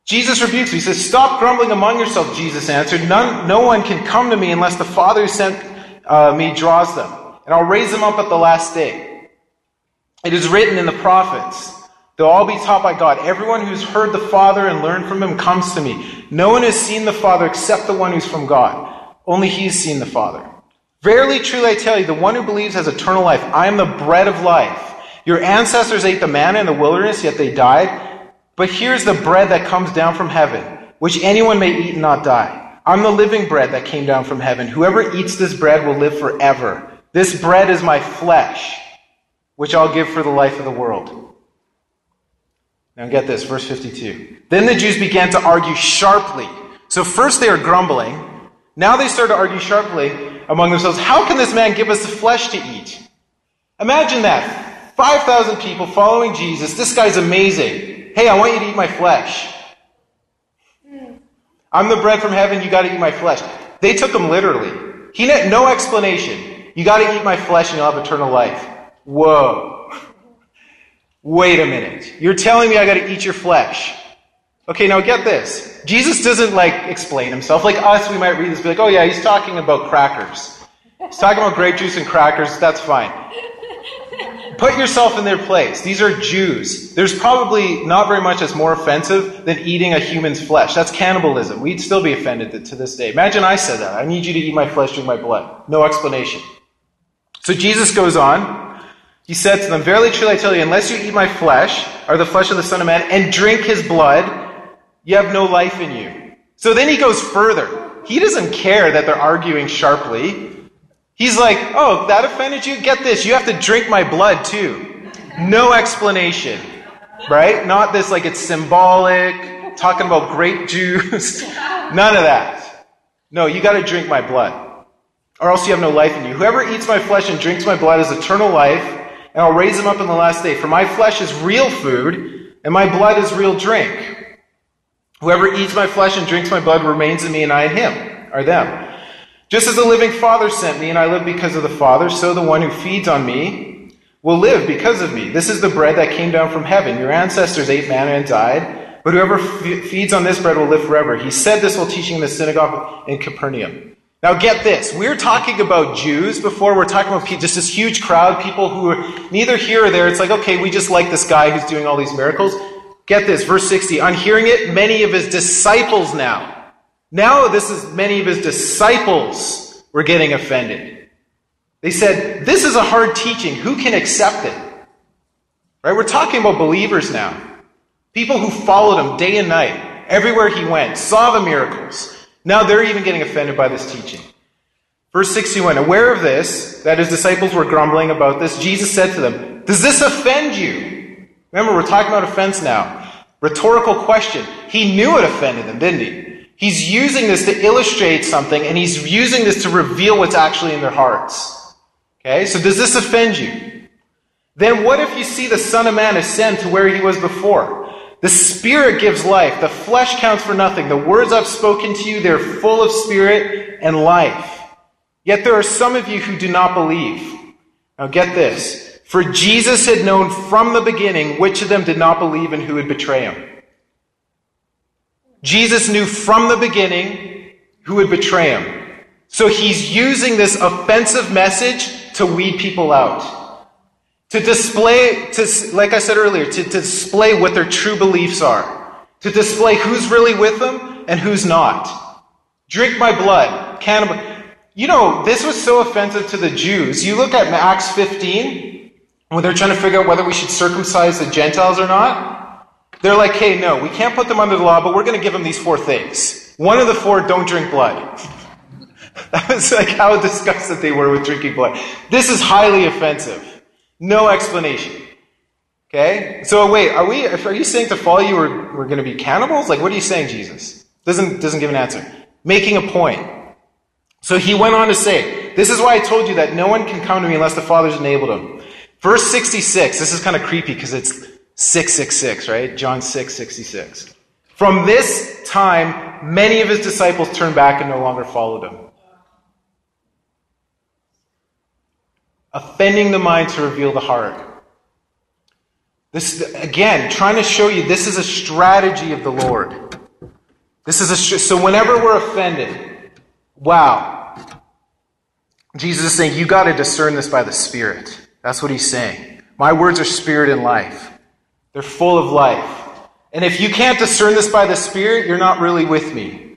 Jesus rebukes me. He says, Stop grumbling among yourselves, Jesus answered. None, no one can come to me unless the Father who sent uh, me draws them. And I'll raise them up at the last day. It is written in the prophets, they'll all be taught by God. Everyone who's heard the Father and learned from him comes to me. No one has seen the Father except the one who's from God. Only he's seen the Father. Verily, truly, I tell you, the one who believes has eternal life. I am the bread of life. Your ancestors ate the manna in the wilderness, yet they died. But here's the bread that comes down from heaven, which anyone may eat and not die. I'm the living bread that came down from heaven. Whoever eats this bread will live forever. This bread is my flesh, which I'll give for the life of the world. Now get this, verse 52. Then the Jews began to argue sharply. So first they are grumbling. Now they start to argue sharply among themselves, How can this man give us the flesh to eat? Imagine that. 5,000 people following Jesus. This guy's amazing. Hey, I want you to eat my flesh. I'm the bread from heaven. You got to eat my flesh. They took him literally. He had no explanation. You got to eat my flesh and you'll have eternal life. Whoa. Wait a minute. You're telling me I got to eat your flesh. Okay, now get this. Jesus doesn't like explain himself. Like us, we might read this, be like, oh yeah, he's talking about crackers. He's talking about grape juice and crackers. That's fine. Put yourself in their place. These are Jews. There's probably not very much that's more offensive than eating a human's flesh. That's cannibalism. We'd still be offended to this day. Imagine I said that. I need you to eat my flesh, drink my blood. No explanation. So Jesus goes on. He said to them, Verily, truly, I tell you, unless you eat my flesh, or the flesh of the Son of Man, and drink his blood, you have no life in you. So then he goes further. He doesn't care that they're arguing sharply. He's like, oh, that offended you? Get this. You have to drink my blood too. No explanation. Right? Not this like it's symbolic, talking about grape [LAUGHS] juice. None of that. No, you gotta drink my blood. Or else you have no life in you. Whoever eats my flesh and drinks my blood has eternal life, and I'll raise him up in the last day. For my flesh is real food, and my blood is real drink. Whoever eats my flesh and drinks my blood remains in me, and I in him, or them. Just as the living Father sent me, and I live because of the Father, so the one who feeds on me will live because of me. This is the bread that came down from heaven. Your ancestors ate manna and died, but whoever f- feeds on this bread will live forever. He said this while teaching in the synagogue in Capernaum. Now get this. We're talking about Jews before. We're talking about just this huge crowd, people who are neither here or there. It's like, okay, we just like this guy who's doing all these miracles. Get this, verse 60. On hearing it, many of his disciples now. Now, this is many of his disciples were getting offended. They said, This is a hard teaching. Who can accept it? Right? We're talking about believers now. People who followed him day and night, everywhere he went, saw the miracles. Now they're even getting offended by this teaching. Verse 61 Aware of this, that his disciples were grumbling about this, Jesus said to them, Does this offend you? Remember, we're talking about offense now. Rhetorical question. He knew it offended them, didn't he? He's using this to illustrate something, and he's using this to reveal what's actually in their hearts. Okay, so does this offend you? Then what if you see the Son of Man ascend to where he was before? The Spirit gives life. The flesh counts for nothing. The words I've spoken to you, they're full of Spirit and life. Yet there are some of you who do not believe. Now get this. For Jesus had known from the beginning which of them did not believe and who would betray him. Jesus knew from the beginning who would betray him. So he's using this offensive message to weed people out. To display, to, like I said earlier, to, to display what their true beliefs are. To display who's really with them and who's not. Drink my blood. Cannibal. You know, this was so offensive to the Jews. You look at Acts 15, when they're trying to figure out whether we should circumcise the Gentiles or not. They're like, hey, no, we can't put them under the law, but we're going to give them these four things. One of the four, don't drink blood. [LAUGHS] that was like how disgusted they were with drinking blood. This is highly offensive. No explanation. Okay? So wait, are we are you saying to follow you we're, we're to be cannibals? Like what are you saying, Jesus? Doesn't doesn't give an answer. Making a point. So he went on to say, This is why I told you that no one can come to me unless the Father's enabled him. Verse 66, this is kind of creepy because it's 666, right? John 6, 66. From this time, many of his disciples turned back and no longer followed him. Offending the mind to reveal the heart. This, again, trying to show you this is a strategy of the Lord. This is a, so whenever we're offended, wow. Jesus is saying, you got to discern this by the Spirit. That's what he's saying. My words are spirit and life. They're full of life. And if you can't discern this by the Spirit, you're not really with me.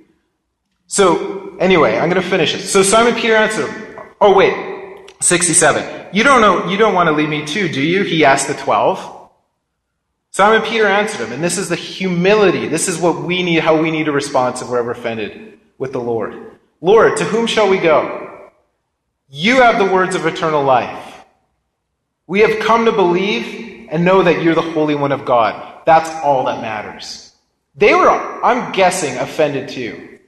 So, anyway, I'm going to finish it. So Simon Peter answered, Oh, wait. 67. You don't know, you don't want to leave me too, do you? He asked the 12. Simon Peter answered him, and this is the humility. This is what we need, how we need to respond if we're ever offended with the Lord. Lord, to whom shall we go? You have the words of eternal life. We have come to believe and know that you're the Holy One of God. That's all that matters. They were, I'm guessing, offended too.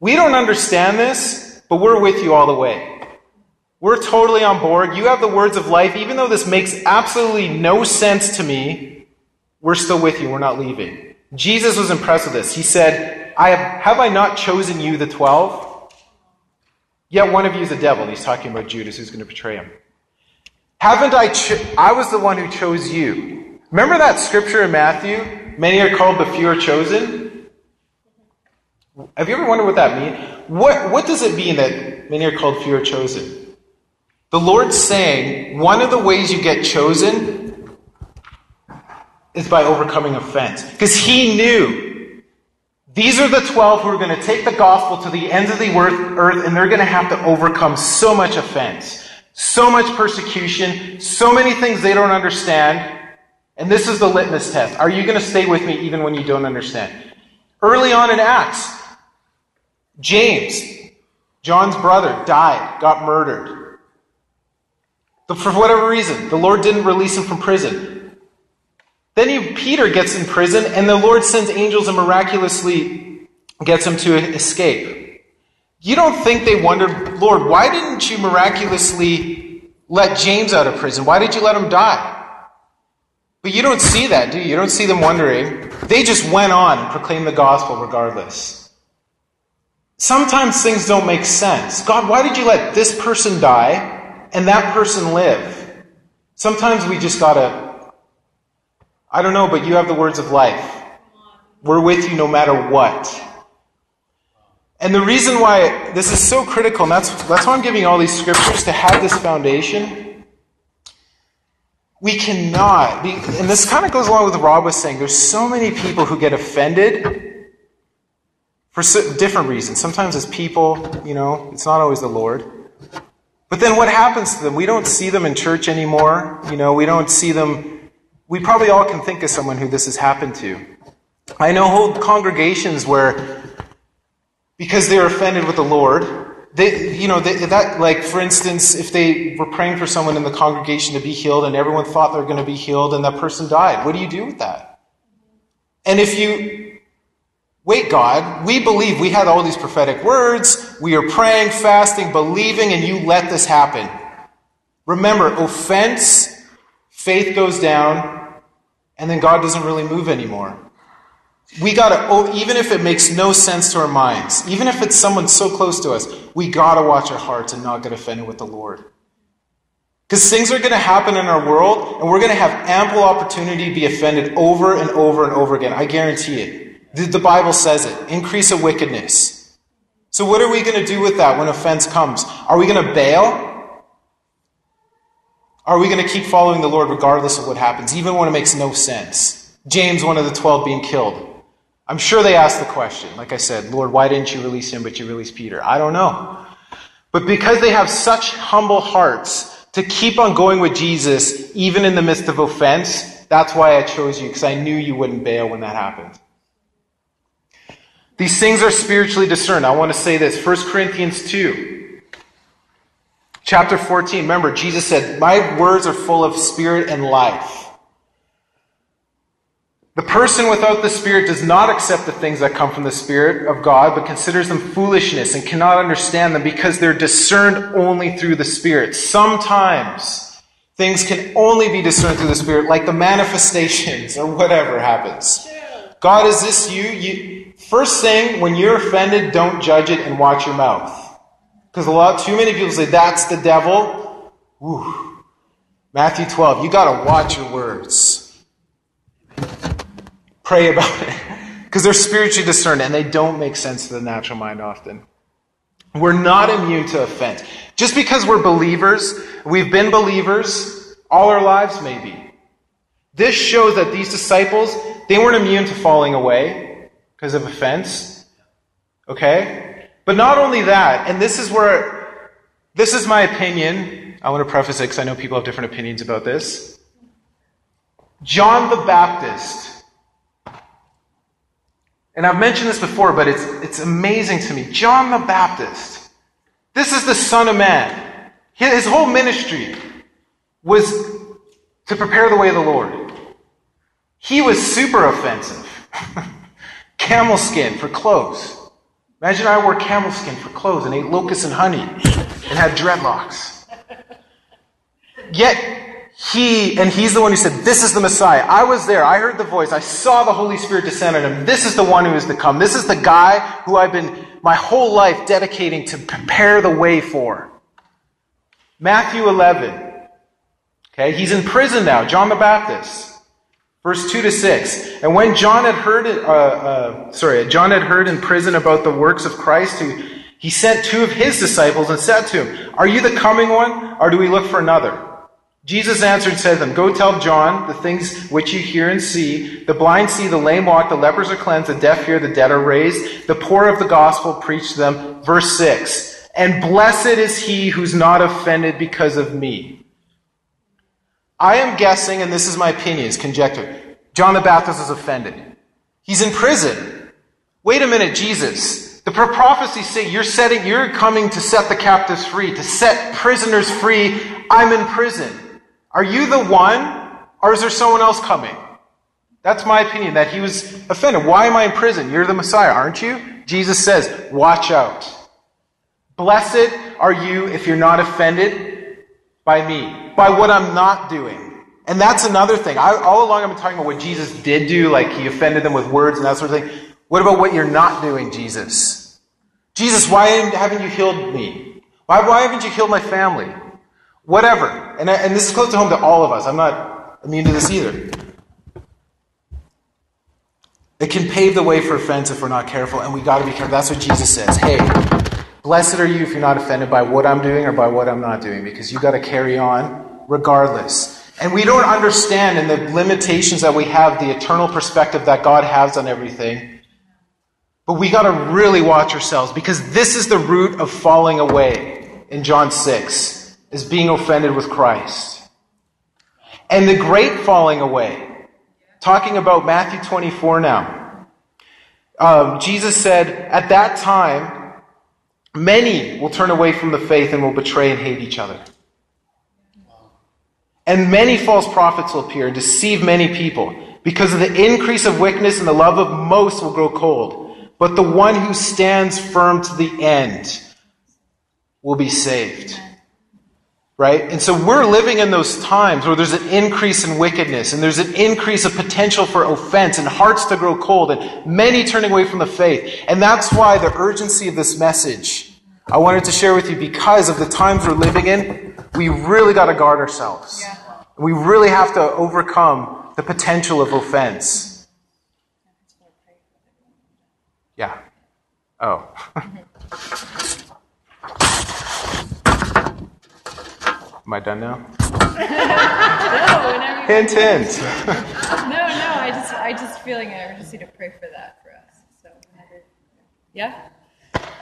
We don't understand this, but we're with you all the way. We're totally on board. You have the words of life. Even though this makes absolutely no sense to me, we're still with you. We're not leaving. Jesus was impressed with this. He said, I have, have I not chosen you, the twelve? Yet one of you is a devil. He's talking about Judas, who's going to betray him. Haven't I, cho- I was the one who chose you. Remember that scripture in Matthew? Many are called, but few are chosen? Have you ever wondered what that means? What, what does it mean that many are called, few are chosen? The Lord's saying one of the ways you get chosen is by overcoming offense. Because He knew these are the 12 who are going to take the gospel to the ends of the earth and they're going to have to overcome so much offense, so much persecution, so many things they don't understand. And this is the litmus test. Are you going to stay with me even when you don't understand? Early on in Acts, James, John's brother, died, got murdered. But for whatever reason, the Lord didn't release him from prison. Then he, Peter gets in prison, and the Lord sends angels and miraculously gets him to escape. You don't think they wondered, Lord, why didn't you miraculously let James out of prison? Why did you let him die? But you don't see that, do you? You don't see them wondering. They just went on and proclaimed the gospel regardless. Sometimes things don't make sense. God, why did you let this person die and that person live. Sometimes we just gotta, I don't know, but you have the words of life. We're with you no matter what. And the reason why this is so critical, and that's, that's why I'm giving all these scriptures to have this foundation. We cannot be, and this kind of goes along with what Rob was saying. There's so many people who get offended for different reasons. Sometimes it's people, you know, it's not always the Lord. But then what happens to them? We don't see them in church anymore. You know, we don't see them. We probably all can think of someone who this has happened to. I know whole congregations where, because they're offended with the Lord, They, you know, they, that, like, for instance, if they were praying for someone in the congregation to be healed and everyone thought they were going to be healed and that person died, what do you do with that? And if you, wait, God, we believe we had all these prophetic words, we are praying, fasting, believing, and you let this happen. Remember, offense, faith goes down, and then God doesn't really move anymore. We gotta, oh, even if it makes no sense to our minds, even if it's someone so close to us, we gotta watch our hearts and not get offended with the Lord. Because things are gonna happen in our world, and we're gonna have ample opportunity to be offended over and over and over again. I guarantee it. The, the Bible says it. Increase of wickedness. So what are we gonna do with that when offense comes? Are we gonna bail? Are we going to keep following the Lord regardless of what happens, even when it makes no sense? James, one of the twelve, being killed. I'm sure they asked the question. Like I said, Lord, why didn't you release him, but you released Peter? I don't know. But because they have such humble hearts to keep on going with Jesus, even in the midst of offense, that's why I chose you, because I knew you wouldn't bail when that happened. These things are spiritually discerned. I want to say this 1 Corinthians 2, chapter 14. Remember, Jesus said, My words are full of spirit and life. The person without the Spirit does not accept the things that come from the Spirit of God, but considers them foolishness and cannot understand them because they're discerned only through the Spirit. Sometimes things can only be discerned through the Spirit, like the manifestations or whatever happens. God, is this you? you first thing, when you're offended, don't judge it and watch your mouth. Because a lot, too many people say, that's the devil. Whew. Matthew 12, you gotta watch your words pray about it. [LAUGHS] Because they're spiritually discerned and they don't make sense to the natural mind often. We're not immune to offense. Just because we're believers, we've been believers all our lives, maybe. This shows that these disciples, they weren't immune to falling away because of offense. Okay? But not only that, and this is where, this is my opinion. I want to preface it because I know people have different opinions about this. John the Baptist and I've mentioned this before, but it's, it's amazing to me. John the Baptist, this is the Son of Man. His whole ministry was to prepare the way of the Lord. He was super offensive. [LAUGHS] camel skin for clothes. Imagine I wore camel skin for clothes and ate locusts and honey and had dreadlocks. Yet he, and he's the one who said, This is the Messiah. I was there. I heard the voice. I saw the Holy Spirit descend on him. This is the one who is to come. This is the guy who I've been my whole life dedicating to prepare the way for. Matthew 11. Okay, he's in prison now, John the Baptist. Verse 2 to 6. And when John had heard, uh, uh, sorry, John had heard in prison about the works of Christ, who, he sent two of his disciples and said to him, Are you the coming one, or do we look for another? Jesus answered and said to them, Go tell John the things which you hear and see. The blind see, the lame walk, the lepers are cleansed, the deaf hear, the dead are raised, the poor of the gospel preach to them. Verse 6. And blessed is he who's not offended because of me. I am guessing, and this is my opinion, it's conjecture. John the Baptist is offended. He's in prison. Wait a minute, Jesus. The prophecies say you're setting, you're coming to set the captives free, to set prisoners free. I'm in prison. Are you the one, or is there someone else coming? That's my opinion, that he was offended. Why am I in prison? You're the Messiah, aren't you? Jesus says, watch out. Blessed are you if you're not offended by me, by what I'm not doing. And that's another thing. I, all along I've been talking about what Jesus did do, like he offended them with words and that sort of thing. What about what you're not doing, Jesus? Jesus, why haven't you healed me? Why, why haven't you healed my family? Whatever. And, and this is close to home to all of us. I'm not immune to this either. It can pave the way for offense if we're not careful, and we got to be careful. That's what Jesus says. Hey, blessed are you if you're not offended by what I'm doing or by what I'm not doing, because you got to carry on regardless. And we don't understand in the limitations that we have, the eternal perspective that God has on everything. But we got to really watch ourselves because this is the root of falling away in John 6 is being offended with Christ. And the great falling away, talking about Matthew 24 now. Um, Jesus said, At that time, Many will turn away from the faith and will betray and hate each other. And many false prophets will appear and deceive many people. Because of the increase of wickedness and the love of most will grow cold. But the one who stands firm to the end will be saved. Right? And so we're living in those times where there's an increase in wickedness and there's an increase of potential for offense and hearts to grow cold and many turning away from the faith. And that's why the urgency of this message I wanted to share with you because of the times we're living in, we really got to guard ourselves. Yeah. We really have to overcome the potential of offense. Yeah. Oh. [LAUGHS] Am I done now? [LAUGHS] no, hint, hint. [LAUGHS] no, no. I just, I just feeling it. I just need to pray for that for us. So, yeah.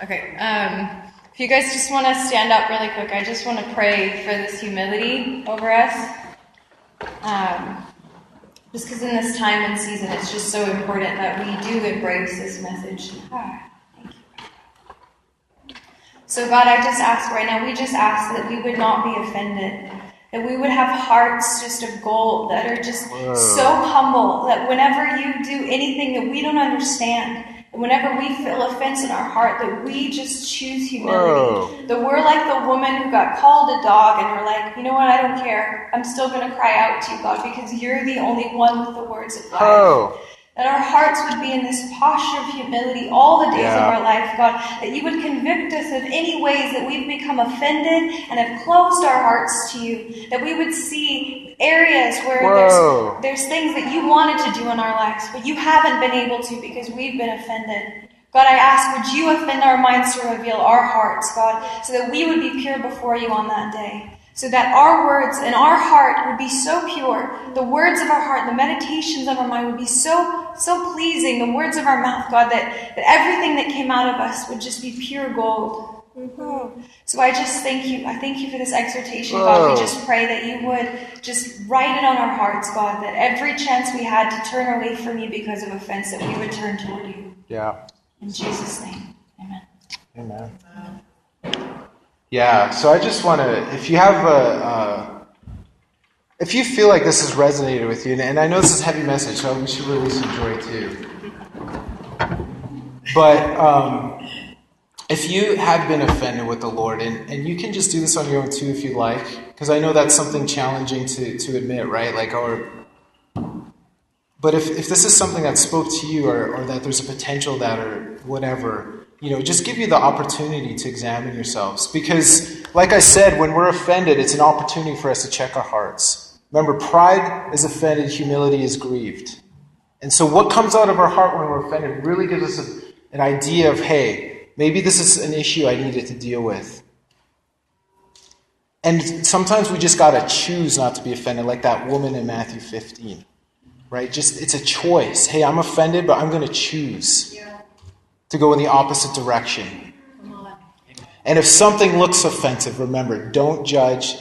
Okay. Um, if you guys just want to stand up really quick, I just want to pray for this humility over us. Um, just because in this time and season, it's just so important that we do embrace this message. Ah, so, God, I just ask right now, we just ask that we would not be offended, that we would have hearts just of gold that are just Whoa. so humble that whenever you do anything that we don't understand, and whenever we feel offense in our heart, that we just choose humility. Whoa. That we're like the woman who got called a dog and we're like, you know what, I don't care. I'm still going to cry out to you, God, because you're the only one with the words of life. That our hearts would be in this posture of humility all the days yeah. of our life, God. That you would convict us of any ways that we've become offended and have closed our hearts to you. That we would see areas where there's, there's things that you wanted to do in our lives, but you haven't been able to because we've been offended. God, I ask, would you offend our minds to reveal our hearts, God, so that we would be pure before you on that day so that our words and our heart would be so pure, the words of our heart, the meditations of our mind would be so, so pleasing, the words of our mouth, God, that, that everything that came out of us would just be pure gold. Mm-hmm. So I just thank you. I thank you for this exhortation, God. We just pray that you would just write it on our hearts, God, that every chance we had to turn away from you because of offense, that we would turn toward you. Yeah. In Jesus' name. Amen. Amen. Yeah, so I just want to, if you have a, uh, if you feel like this has resonated with you, and I know this is a heavy message, so we should release some joy too. But um, if you have been offended with the Lord, and, and you can just do this on your own too if you like, because I know that's something challenging to, to admit, right? Like, or, but if, if this is something that spoke to you, or, or that there's a potential that, or whatever, you know, just give you the opportunity to examine yourselves. Because, like I said, when we're offended, it's an opportunity for us to check our hearts. Remember, pride is offended, humility is grieved. And so, what comes out of our heart when we're offended really gives us a, an idea of, hey, maybe this is an issue I needed to deal with. And sometimes we just got to choose not to be offended, like that woman in Matthew 15. Right? Just, it's a choice. Hey, I'm offended, but I'm going to choose to go in the opposite direction. And if something looks offensive, remember, don't judge,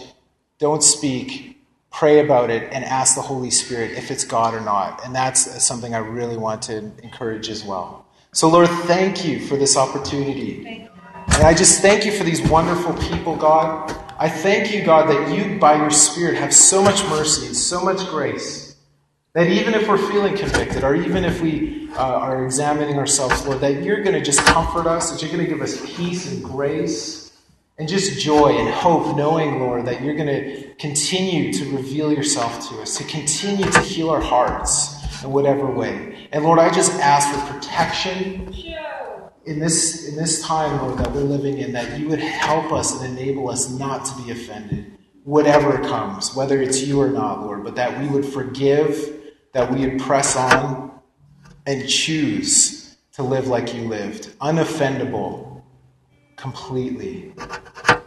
don't speak, pray about it, and ask the Holy Spirit if it's God or not. And that's something I really want to encourage as well. So, Lord, thank you for this opportunity. And I just thank you for these wonderful people, God. I thank you, God, that you, by your Spirit, have so much mercy and so much grace. That even if we're feeling convicted, or even if we uh, are examining ourselves, Lord, that you're going to just comfort us, that you're going to give us peace and grace, and just joy and hope, knowing, Lord, that you're going to continue to reveal yourself to us, to continue to heal our hearts in whatever way. And Lord, I just ask for protection in this, in this time, Lord, that we're living in, that you would help us and enable us not to be offended, whatever comes, whether it's you or not, Lord, but that we would forgive that we would press on and choose to live like you lived, unoffendable, completely.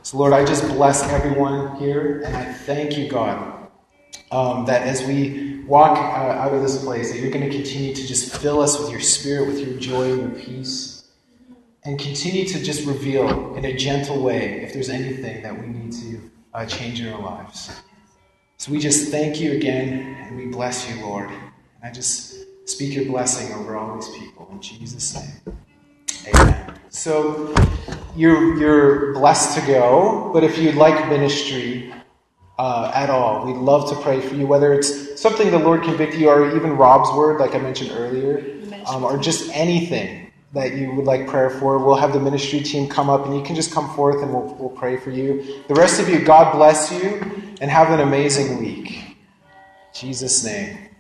So, Lord, I just bless everyone here, and I thank you, God, um, that as we walk uh, out of this place, that you're going to continue to just fill us with your spirit, with your joy and your peace, and continue to just reveal in a gentle way if there's anything that we need to uh, change in our lives. So we just thank you again and we bless you, Lord. And I just speak your blessing over all these people in Jesus' name. Amen. So you're, you're blessed to go, but if you'd like ministry uh, at all, we'd love to pray for you, whether it's something the Lord convict you, or even Rob's word, like I mentioned earlier, um, or just anything that you would like prayer for. We'll have the ministry team come up, and you can just come forth and we'll, we'll pray for you. The rest of you, God bless you, and have an amazing week. In Jesus' name.